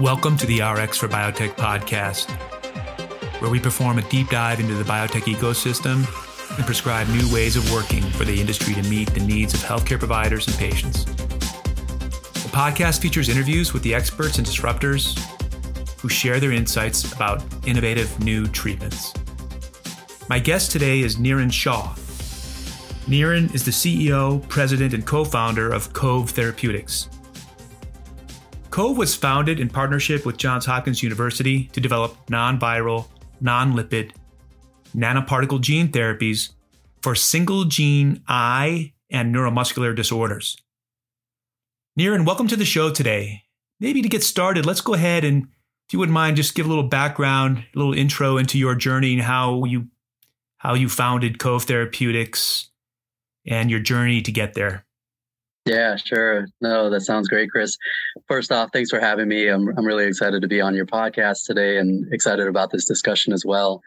Welcome to the RX for Biotech podcast, where we perform a deep dive into the biotech ecosystem and prescribe new ways of working for the industry to meet the needs of healthcare providers and patients. The podcast features interviews with the experts and disruptors who share their insights about innovative new treatments. My guest today is Niren Shah. Niren is the CEO, president, and co founder of Cove Therapeutics. Cove was founded in partnership with Johns Hopkins University to develop non viral, non lipid, nanoparticle gene therapies for single gene eye and neuromuscular disorders. Niren, welcome to the show today. Maybe to get started, let's go ahead and, if you wouldn't mind, just give a little background, a little intro into your journey and how you how you founded Cove Therapeutics and your journey to get there. Yeah, sure. No, that sounds great, Chris. First off, thanks for having me. I'm I'm really excited to be on your podcast today and excited about this discussion as well.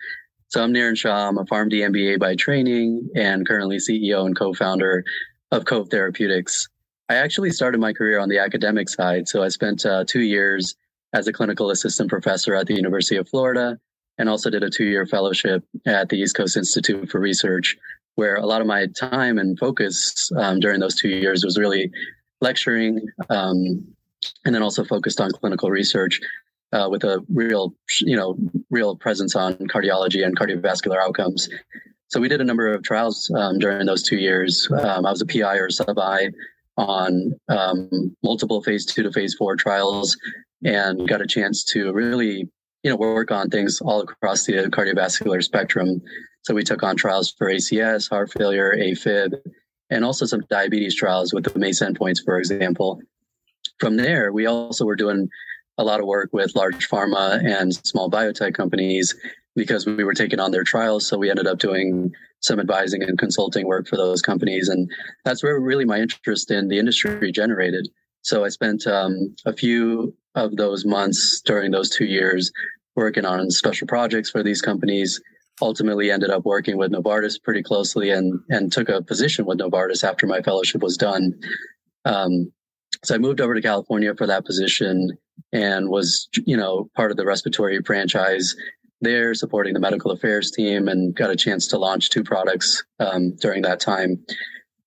So I'm Niren Shah. I'm a PharmD MBA by training and currently CEO and co-founder of Cove Therapeutics. I actually started my career on the academic side. So I spent uh, two years as a clinical assistant professor at the University of Florida and also did a two-year fellowship at the East Coast Institute for Research where a lot of my time and focus um, during those two years was really lecturing um, and then also focused on clinical research uh, with a real, you know, real presence on cardiology and cardiovascular outcomes. So we did a number of trials um, during those two years. Um, I was a PI or sub-I on um, multiple phase two to phase four trials and got a chance to really you know work on things all across the cardiovascular spectrum so we took on trials for ACS, heart failure, AFib, and also some diabetes trials with the MACE endpoints, for example. From there, we also were doing a lot of work with large pharma and small biotech companies because we were taking on their trials. So we ended up doing some advising and consulting work for those companies. And that's where really my interest in the industry generated. So I spent um, a few of those months during those two years working on special projects for these companies ultimately ended up working with Novartis pretty closely and and took a position with Novartis after my fellowship was done. Um, so I moved over to California for that position and was you know part of the respiratory franchise there, supporting the medical affairs team, and got a chance to launch two products um, during that time.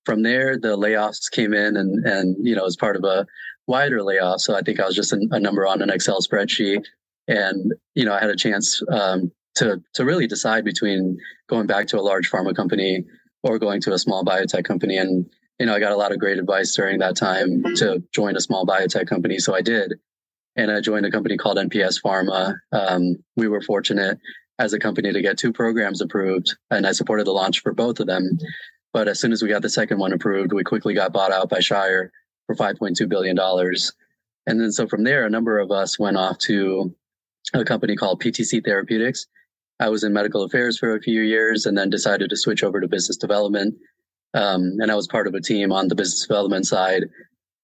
From there, the layoffs came in, and and you know as part of a wider layoff. So I think I was just a, a number on an Excel spreadsheet and you know i had a chance um, to to really decide between going back to a large pharma company or going to a small biotech company. And you know, I got a lot of great advice during that time to join a small biotech company, so I did. And I joined a company called NPS Pharma. Um, we were fortunate as a company to get two programs approved, and I supported the launch for both of them. But as soon as we got the second one approved, we quickly got bought out by Shire for $5.2 billion. And then so from there, a number of us went off to a company called PTC Therapeutics, I was in medical affairs for a few years and then decided to switch over to business development. Um, and I was part of a team on the business development side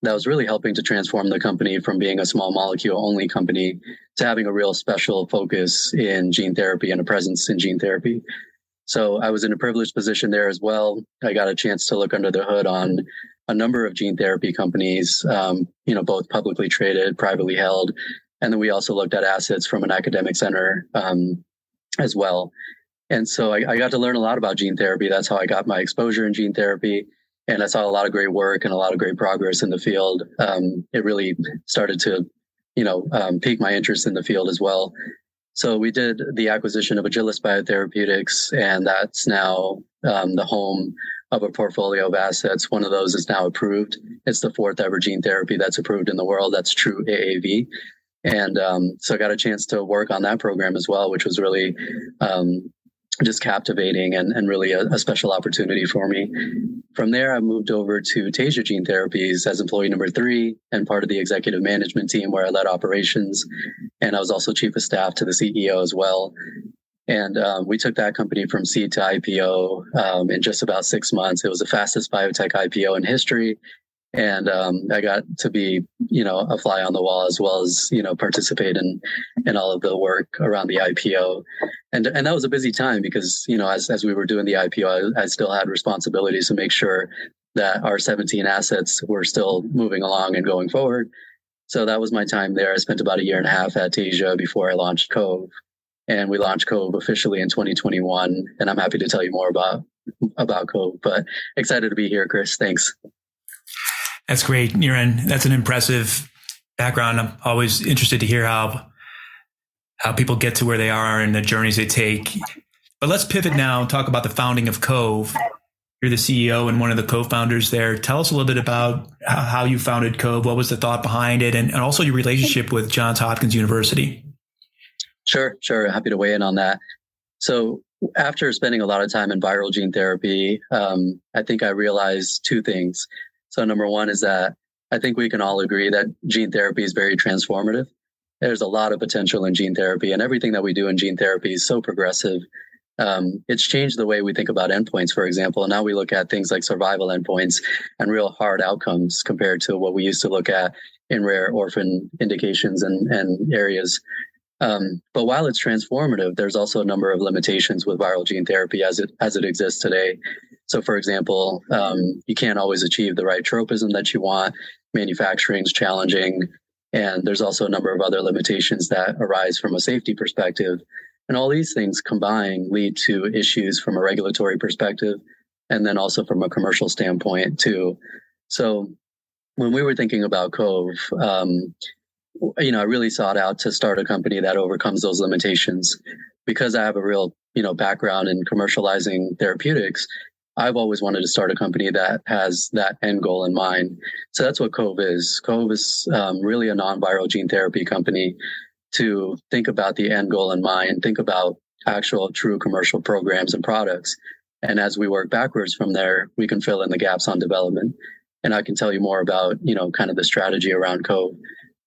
that was really helping to transform the company from being a small molecule only company to having a real special focus in gene therapy and a presence in gene therapy. So I was in a privileged position there as well. I got a chance to look under the hood on a number of gene therapy companies, um, you know, both publicly traded, privately held. And then we also looked at assets from an academic center um, as well. And so I, I, got to learn a lot about gene therapy. That's how I got my exposure in gene therapy. And I saw a lot of great work and a lot of great progress in the field. Um, it really started to, you know, um, pique my interest in the field as well. So we did the acquisition of Agilis Biotherapeutics, and that's now um, the home of a portfolio of assets. One of those is now approved. It's the fourth ever gene therapy that's approved in the world. That's true AAV. And um, so I got a chance to work on that program as well, which was really um, just captivating and, and really a, a, special opportunity for me. From there, I moved over to Tasia Gene Therapies as employee number three and part of the executive management team where I led operations. And I was also chief of staff to the CEO as well. And um, we took that company from seed to IPO um, in just about six months. It was the fastest biotech IPO in history and um, I got to be, you know, a fly on the wall as well as you know participate in in all of the work around the IPO, and and that was a busy time because you know as as we were doing the IPO, I, I still had responsibilities to make sure that our 17 assets were still moving along and going forward. So that was my time there. I spent about a year and a half at Tasia before I launched Cove. And we launched Cove officially in 2021. And I'm happy to tell you more about about Cove. But excited to be here, Chris. Thanks. That's great, Niran. That's an impressive background. I'm always interested to hear how how people get to where they are and the journeys they take. But let's pivot now and talk about the founding of Cove. You're the CEO and one of the co-founders there. Tell us a little bit about how you founded Cove. What was the thought behind it, and, and also your relationship with Johns Hopkins University. Sure, sure. Happy to weigh in on that. So after spending a lot of time in viral gene therapy, um, I think I realized two things. So number one is that I think we can all agree that gene therapy is very transformative. There's a lot of potential in gene therapy, and everything that we do in gene therapy is so progressive. Um, it's changed the way we think about endpoints, for example. And now we look at things like survival endpoints and real hard outcomes compared to what we used to look at in rare orphan indications and, and areas. Um, but while it's transformative, there's also a number of limitations with viral gene therapy as it as it exists today. So, for example, um, you can't always achieve the right tropism that you want. Manufacturing is challenging, and there's also a number of other limitations that arise from a safety perspective. And all these things combined lead to issues from a regulatory perspective, and then also from a commercial standpoint too. So, when we were thinking about Cove, um, you know, I really sought out to start a company that overcomes those limitations. Because I have a real, you know, background in commercializing therapeutics, I've always wanted to start a company that has that end goal in mind. So that's what Cove is. Cove is um, really a non-viral gene therapy company to think about the end goal in mind, think about actual true commercial programs and products. And as we work backwards from there, we can fill in the gaps on development. And I can tell you more about, you know, kind of the strategy around Cove.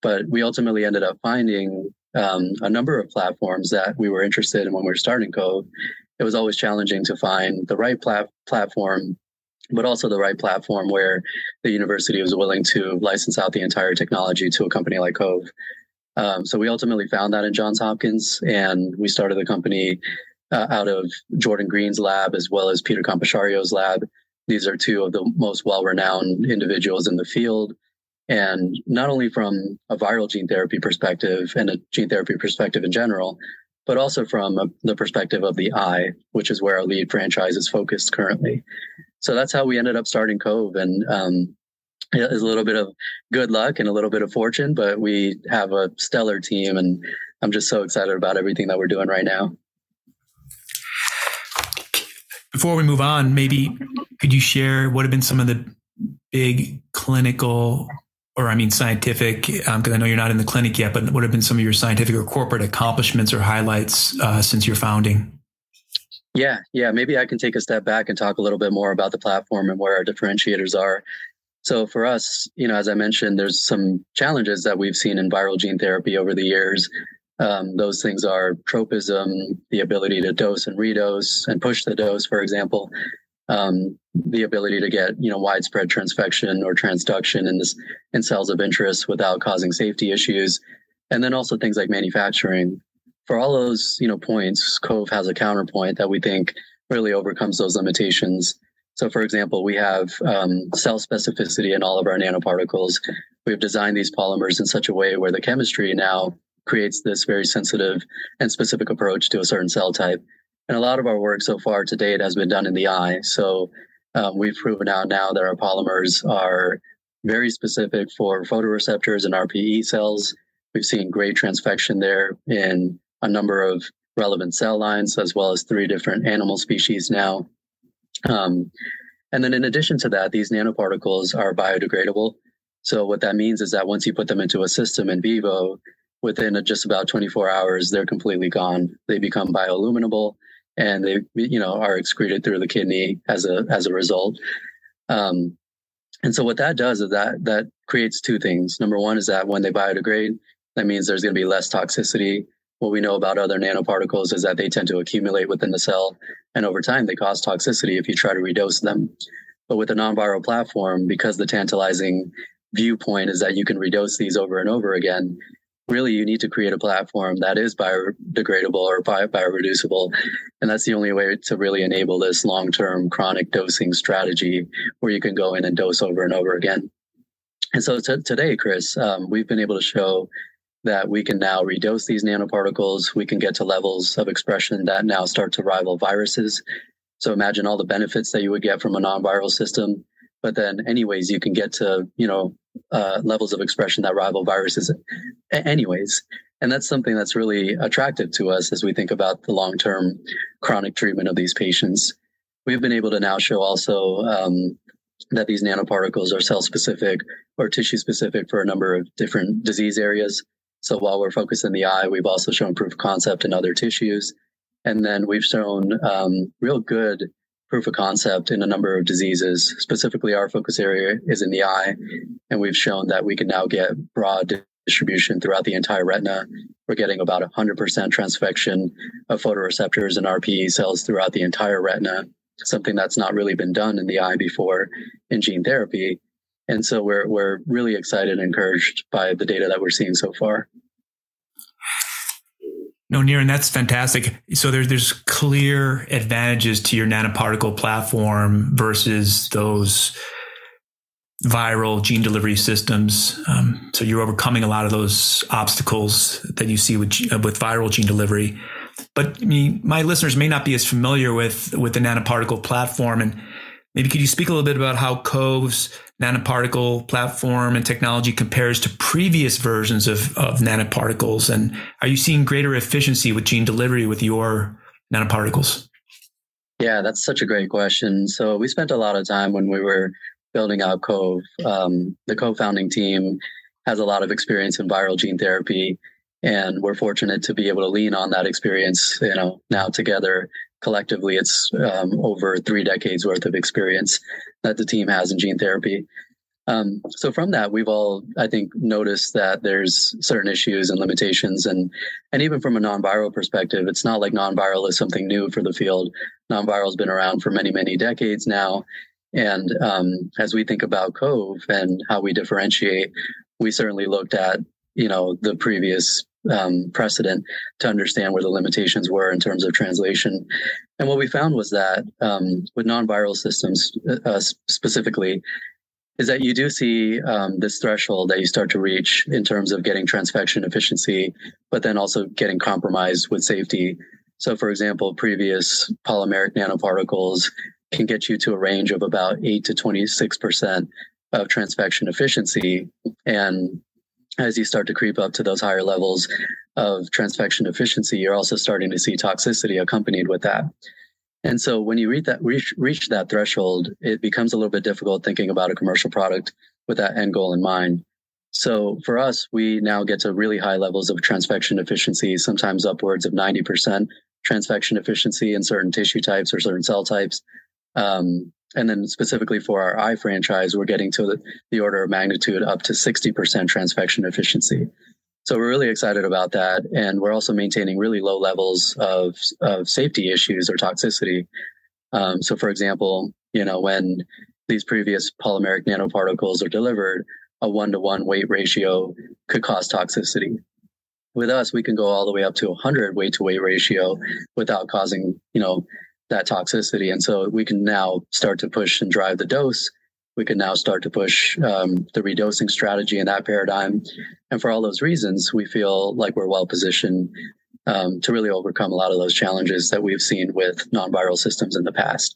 But we ultimately ended up finding um, a number of platforms that we were interested in when we were starting Cove. It was always challenging to find the right plat- platform, but also the right platform where the university was willing to license out the entire technology to a company like Cove. Um, so we ultimately found that in Johns Hopkins, and we started the company uh, out of Jordan Green's lab as well as Peter Compachario's lab. These are two of the most well-renowned individuals in the field. And not only from a viral gene therapy perspective and a gene therapy perspective in general, but also from the perspective of the eye, which is where our lead franchise is focused currently. So that's how we ended up starting Cove. And um, a little bit of good luck and a little bit of fortune, but we have a stellar team. And I'm just so excited about everything that we're doing right now. Before we move on, maybe could you share what have been some of the big clinical or I mean scientific, because um, I know you're not in the clinic yet, but what have been some of your scientific or corporate accomplishments or highlights uh, since your founding? Yeah, yeah. Maybe I can take a step back and talk a little bit more about the platform and where our differentiators are. So for us, you know, as I mentioned, there's some challenges that we've seen in viral gene therapy over the years. Um, those things are tropism, the ability to dose and redose and push the dose, for example, um, the ability to get you know widespread transfection or transduction in this in cells of interest without causing safety issues, and then also things like manufacturing. For all those you know points, Cove has a counterpoint that we think really overcomes those limitations. So, for example, we have um, cell specificity in all of our nanoparticles. We've designed these polymers in such a way where the chemistry now creates this very sensitive and specific approach to a certain cell type. And a lot of our work so far to date has been done in the eye. So um, we've proven out now that our polymers are very specific for photoreceptors and RPE cells. We've seen great transfection there in a number of relevant cell lines, as well as three different animal species now. Um, and then in addition to that, these nanoparticles are biodegradable. So what that means is that once you put them into a system in vivo, within just about 24 hours, they're completely gone. They become bioluminable and they you know are excreted through the kidney as a as a result. Um, and so what that does is that that creates two things. Number one is that when they biodegrade, that means there's going to be less toxicity. What we know about other nanoparticles is that they tend to accumulate within the cell, and over time they cause toxicity if you try to redose them. But with a non-viral platform, because the tantalizing viewpoint is that you can redose these over and over again, really you need to create a platform that is biodegradable or bio, bioreducible. And that's the only way to really enable this long term chronic dosing strategy where you can go in and dose over and over again. And so t- today, Chris, um, we've been able to show that we can now redose these nanoparticles. We can get to levels of expression that now start to rival viruses. So imagine all the benefits that you would get from a non-viral system. But then, anyways, you can get to you know uh, levels of expression that rival viruses, anyways. And that's something that's really attractive to us as we think about the long-term chronic treatment of these patients. We've been able to now show also um, that these nanoparticles are cell specific or tissue specific for a number of different disease areas. So while we're focused in the eye, we've also shown proof of concept in other tissues. And then we've shown um, real good proof of concept in a number of diseases. Specifically, our focus area is in the eye. And we've shown that we can now get broad distribution throughout the entire retina. We're getting about 100% transfection of photoreceptors and RPE cells throughout the entire retina, something that's not really been done in the eye before in gene therapy. And so we're we're really excited and encouraged by the data that we're seeing so far. No, Niran, that's fantastic. So there's there's clear advantages to your nanoparticle platform versus those viral gene delivery systems. Um, so you're overcoming a lot of those obstacles that you see with with viral gene delivery. But I mean, my listeners may not be as familiar with with the nanoparticle platform, and maybe could you speak a little bit about how Cove's nanoparticle platform and technology compares to previous versions of, of nanoparticles? And are you seeing greater efficiency with gene delivery with your nanoparticles? Yeah, that's such a great question. So we spent a lot of time when we were building out Cove. Um, the co-founding team has a lot of experience in viral gene therapy, and we're fortunate to be able to lean on that experience. You know, now together collectively, it's um, over three decades worth of experience that the team has in gene therapy. Um, so from that, we've all, I think, noticed that there's certain issues and limitations, and and even from a non-viral perspective, it's not like non-viral is something new for the field. Non-viral has been around for many, many decades now, and um, as we think about Cove and how we differentiate, we certainly looked at you know the previous um, precedent to understand where the limitations were in terms of translation. And what we found was that um, with non-viral systems uh, specifically, is that you do see um, this threshold that you start to reach in terms of getting transfection efficiency, but then also getting compromised with safety. So, for example, previous polymeric nanoparticles can get you to a range of about 8 to 26% of transfection efficiency. And as you start to creep up to those higher levels of transfection efficiency, you're also starting to see toxicity accompanied with that. And so when you reach that, reach, reach that threshold, it becomes a little bit difficult thinking about a commercial product with that end goal in mind. So for us, we now get to really high levels of transfection efficiency, sometimes upwards of 90% transfection efficiency in certain tissue types or certain cell types. Um, and then specifically for our eye franchise, we're getting to the, the order of magnitude up to 60% transfection efficiency. So we're really excited about that. And we're also maintaining really low levels of, of safety issues or toxicity. Um, so for example, you know, when these previous polymeric nanoparticles are delivered, a one to one weight ratio could cause toxicity. With us, we can go all the way up to 100 weight to weight ratio without causing, you know, that toxicity. And so we can now start to push and drive the dose. We can now start to push um, the redosing strategy in that paradigm. And for all those reasons, we feel like we're well positioned um, to really overcome a lot of those challenges that we've seen with non viral systems in the past.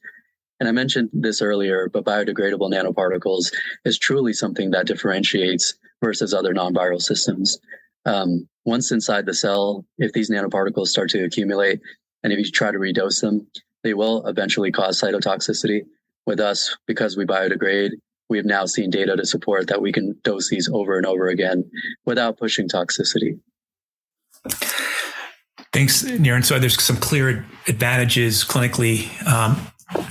And I mentioned this earlier, but biodegradable nanoparticles is truly something that differentiates versus other non viral systems. Um, once inside the cell, if these nanoparticles start to accumulate, and if you try to redose them, they will eventually cause cytotoxicity. With us, because we biodegrade, we have now seen data to support that we can dose these over and over again without pushing toxicity. Thanks, Niran. So there's some clear advantages clinically um,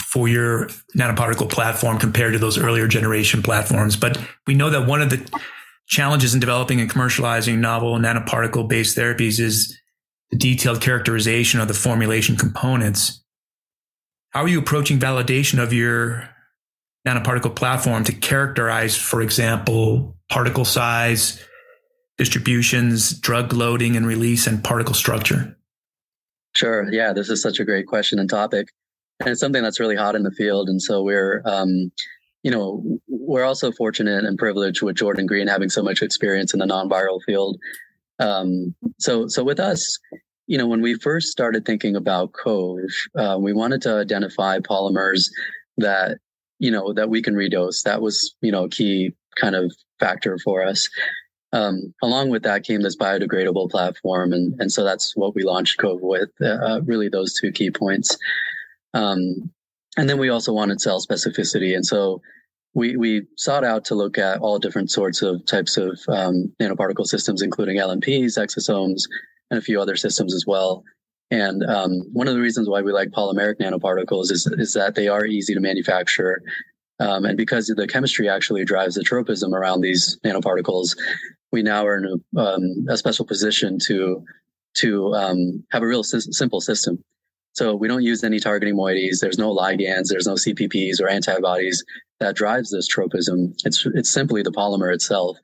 for your nanoparticle platform compared to those earlier generation platforms. But we know that one of the challenges in developing and commercializing novel nanoparticle based therapies is the detailed characterization of the formulation components. How are you approaching validation of your nanoparticle platform to characterize, for example, particle size, distributions, drug loading and release, and particle structure? Sure. Yeah, this is such a great question and topic. And it's something that's really hot in the field. And so we're, um, you know, we're also fortunate and privileged with Jordan Green having so much experience in the non-viral field. Um, so, so with us, you know, when we first started thinking about Cove, uh, we wanted to identify polymers that, you know, that we can redose. That was, you know, a key kind of factor for us. Um, along with that came this biodegradable platform, and and so that's what we launched Cove with. Uh, really, those two key points. Um, and then we also wanted cell specificity, and so we we sought out to look at all different sorts of types of um, nanoparticle systems, including LNPs, exosomes, and a few other systems as well. And um, one of the reasons why we like polymeric nanoparticles is is that they are easy to manufacture, um, and because the chemistry actually drives the tropism around these nanoparticles, we now are in a, um, a special position to to um, have a real si- simple system. So we don't use any targeting moieties. There's no ligands. There's no CPPs or antibodies that drives this tropism. It's it's simply the polymer itself.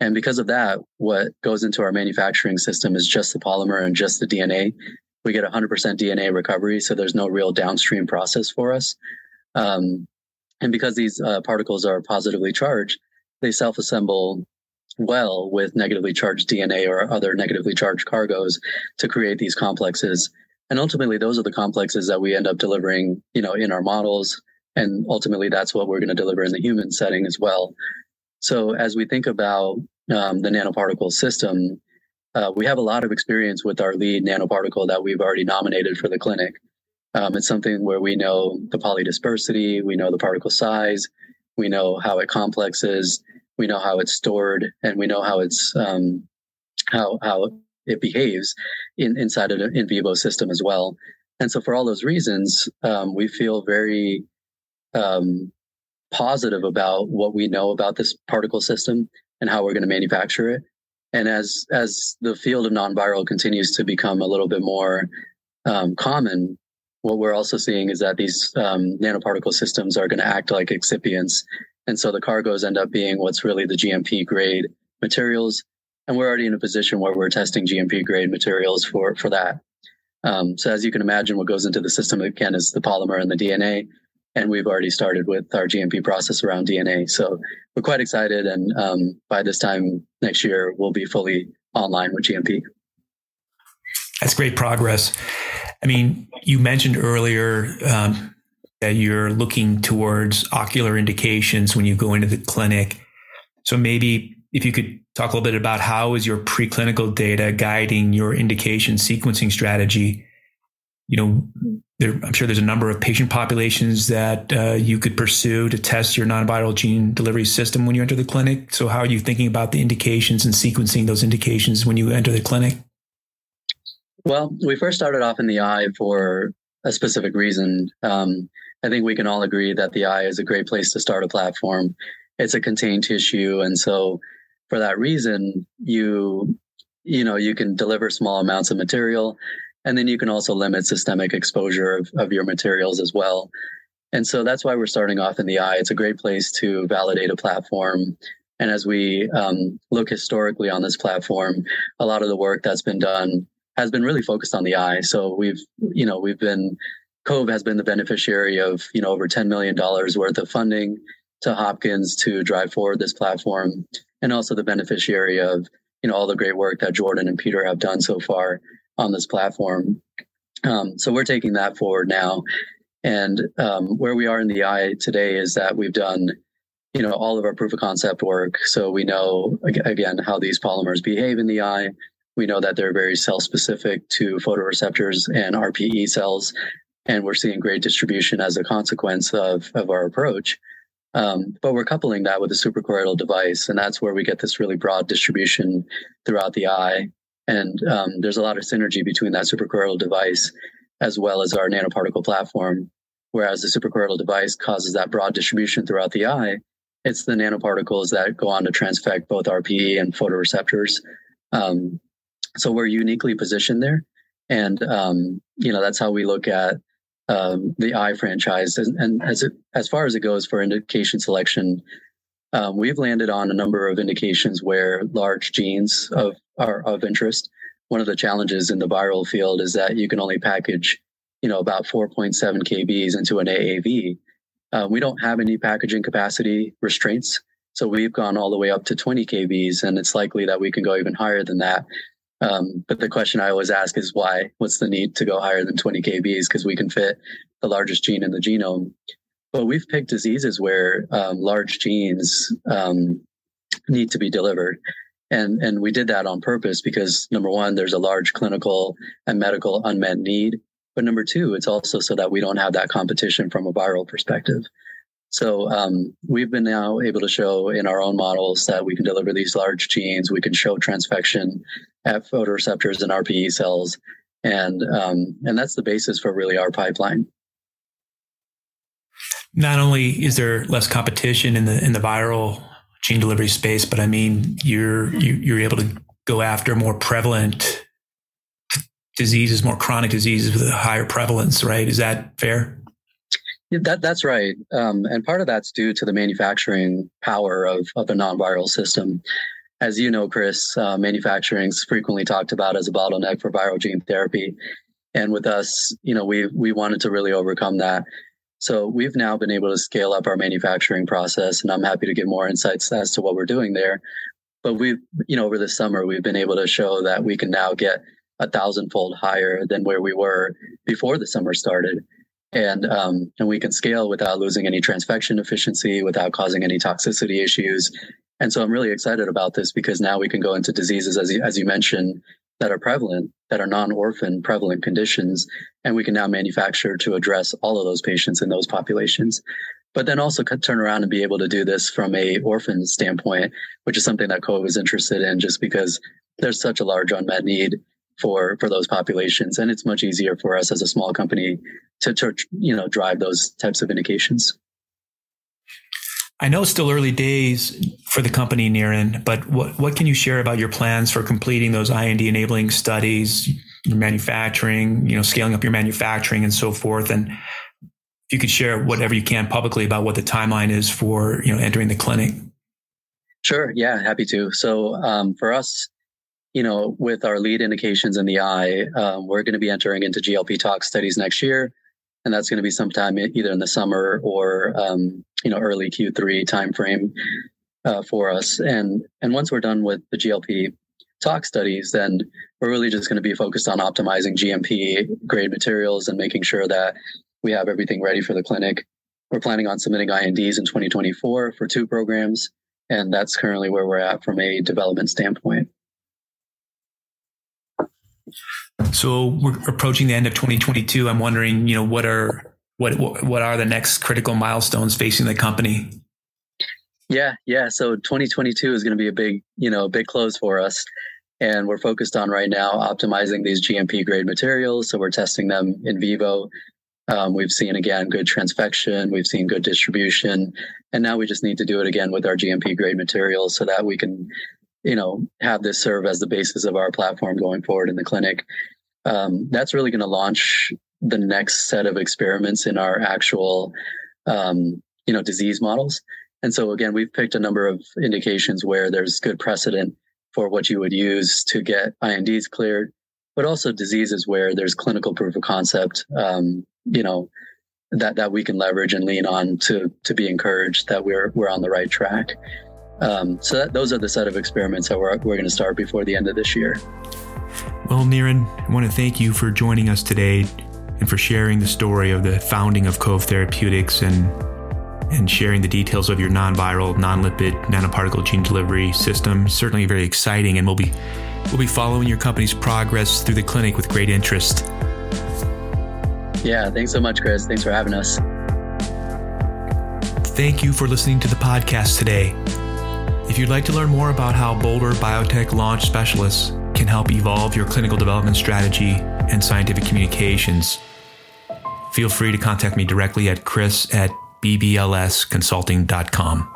And because of that, what goes into our manufacturing system is just the polymer and just the DNA. We get 100% DNA recovery, so there's no real downstream process for us. Um, and because these uh, particles are positively charged, they self-assemble well with negatively charged DNA or other negatively charged cargoes to create these complexes. And ultimately, those are the complexes that we end up delivering, you know, in our models. And ultimately, that's what we're going to deliver in the human setting as well. So as we think about um, the nanoparticle system, uh, we have a lot of experience with our lead nanoparticle that we've already nominated for the clinic. Um, it's something where we know the polydispersity, we know the particle size, we know how it complexes, we know how it's stored, and we know how it's um, how how it behaves in, inside an in vivo system as well. And so, for all those reasons, um, we feel very um, positive about what we know about this particle system and how we're going to manufacture it. And as as the field of non-viral continues to become a little bit more um, common, what we're also seeing is that these um, nanoparticle systems are going to act like excipients and so the cargoes end up being what's really the GMP grade materials. And we're already in a position where we're testing GMP grade materials for, for that. Um, so as you can imagine, what goes into the system again is the polymer and the DNA. And we've already started with our GMP process around DNA. So we're quite excited. And um, by this time next year, we'll be fully online with GMP. That's great progress. I mean, you mentioned earlier um, that you're looking towards ocular indications when you go into the clinic. So maybe if you could talk a little bit about how is your preclinical data guiding your indication sequencing strategy? You know, there, I'm sure there's a number of patient populations that uh, you could pursue to test your non-viral gene delivery system when you enter the clinic. So how are you thinking about the indications and sequencing those indications when you enter the clinic? Well, we first started off in the eye for a specific reason. Um, I think we can all agree that the eye is a great place to start a platform. It's a contained tissue. And so for that reason, you, you know, you can deliver small amounts of material and then you can also limit systemic exposure of, of your materials as well. And so that's why we're starting off in the eye. It's a great place to validate a platform. And as we um, look historically on this platform, a lot of the work that's been done has been really focused on the eye. So we've, you know, we've been Cove has been the beneficiary of, you know, over $10 million worth of funding to Hopkins to drive forward this platform and also the beneficiary of, you know, all the great work that Jordan and Peter have done so far on this platform. Um, so we're taking that forward now. And um, where we are in the eye today is that we've done, you know, all of our proof of concept work. So we know, again, how these polymers behave in the eye. We know that they're very cell specific to photoreceptors and RPE cells and we're seeing great distribution as a consequence of, of our approach. Um, but we're coupling that with a suprachoroidal device, and that's where we get this really broad distribution throughout the eye. And um, there's a lot of synergy between that suprachoroidal device as well as our nanoparticle platform. Whereas the suprachoroidal device causes that broad distribution throughout the eye, it's the nanoparticles that go on to transfect both RPE and photoreceptors. Um, so we're uniquely positioned there. And, um, you know, that's how we look at um, the eye franchise. And, and, as it, as far as it goes for indication selection, um, we've landed on a number of indications where large genes of are of interest. One of the challenges in the viral field is that you can only package, you know, about 4.7 kbs into an AAV. Uh, we don't have any packaging capacity restraints. So we've gone all the way up to 20 kBs, and it's likely that we can go even higher than that. Um, but the question I always ask is why? What's the need to go higher than 20 kBs? Because we can fit the largest gene in the genome. But we've picked diseases where um, large genes um, need to be delivered. And, and we did that on purpose because number one, there's a large clinical and medical unmet need. But number two, it's also so that we don't have that competition from a viral perspective. So um, we've been now able to show in our own models that we can deliver these large genes. We can show transfection at photoreceptors and RPE cells, and um, and that's the basis for really our pipeline. Not only is there less competition in the in the viral gene delivery space, but I mean you're you, are you are able to go after more prevalent diseases, more chronic diseases with a higher prevalence, right? Is that fair? That that's right, um, and part of that's due to the manufacturing power of of a non-viral system. As you know, Chris, uh, manufacturing is frequently talked about as a bottleneck for viral gene therapy, and with us, you know, we we wanted to really overcome that. So we've now been able to scale up our manufacturing process, and I'm happy to give more insights as to what we're doing there. But we've, you know, over the summer, we've been able to show that we can now get a thousandfold higher than where we were before the summer started and um, and we can scale without losing any transfection efficiency, without causing any toxicity issues. And so I'm really excited about this because now we can go into diseases, as you, as you mentioned, that are prevalent, that are non-orphan prevalent conditions, and we can now manufacture to address all of those patients in those populations. But then also turn around and be able to do this from a orphan standpoint, which is something that Cove is interested in, just because there's such a large unmet need for for those populations, and it's much easier for us as a small company to, to you know drive those types of indications. I know it's still early days for the company, Niren, but what, what can you share about your plans for completing those IND enabling studies, your manufacturing, you know, scaling up your manufacturing and so forth? And if you could share whatever you can publicly about what the timeline is for, you know, entering the clinic. Sure. Yeah, happy to. So um, for us, you know, with our lead indications in the eye, um, we're going to be entering into GLP tox studies next year, and that's going to be sometime either in the summer or um, you know early Q3 timeframe uh, for us. And and once we're done with the GLP talk studies, then we're really just going to be focused on optimizing GMP grade materials and making sure that we have everything ready for the clinic. We're planning on submitting INDs in 2024 for two programs, and that's currently where we're at from a development standpoint. So we're approaching the end of 2022. I'm wondering, you know, what are what what are the next critical milestones facing the company? Yeah, yeah. So 2022 is going to be a big, you know, big close for us. And we're focused on right now optimizing these GMP grade materials. So we're testing them in vivo. Um, we've seen again good transfection, we've seen good distribution, and now we just need to do it again with our GMP grade materials so that we can you know, have this serve as the basis of our platform going forward in the clinic. Um, that's really going to launch the next set of experiments in our actual, um, you know, disease models. And so again, we've picked a number of indications where there's good precedent for what you would use to get INDs cleared, but also diseases where there's clinical proof of concept, um, you know, that, that we can leverage and lean on to, to be encouraged that we're, we're on the right track. Um, so that, those are the set of experiments that we're, we're going to start before the end of this year. Well, Niren, I want to thank you for joining us today and for sharing the story of the founding of Cove Therapeutics and and sharing the details of your non-viral, non-lipid nanoparticle gene delivery system. Certainly very exciting, and we'll be we'll be following your company's progress through the clinic with great interest. Yeah, thanks so much, Chris. Thanks for having us. Thank you for listening to the podcast today. If you'd like to learn more about how Boulder Biotech launch specialists can help evolve your clinical development strategy and scientific communications, feel free to contact me directly at chris at bblsconsulting.com.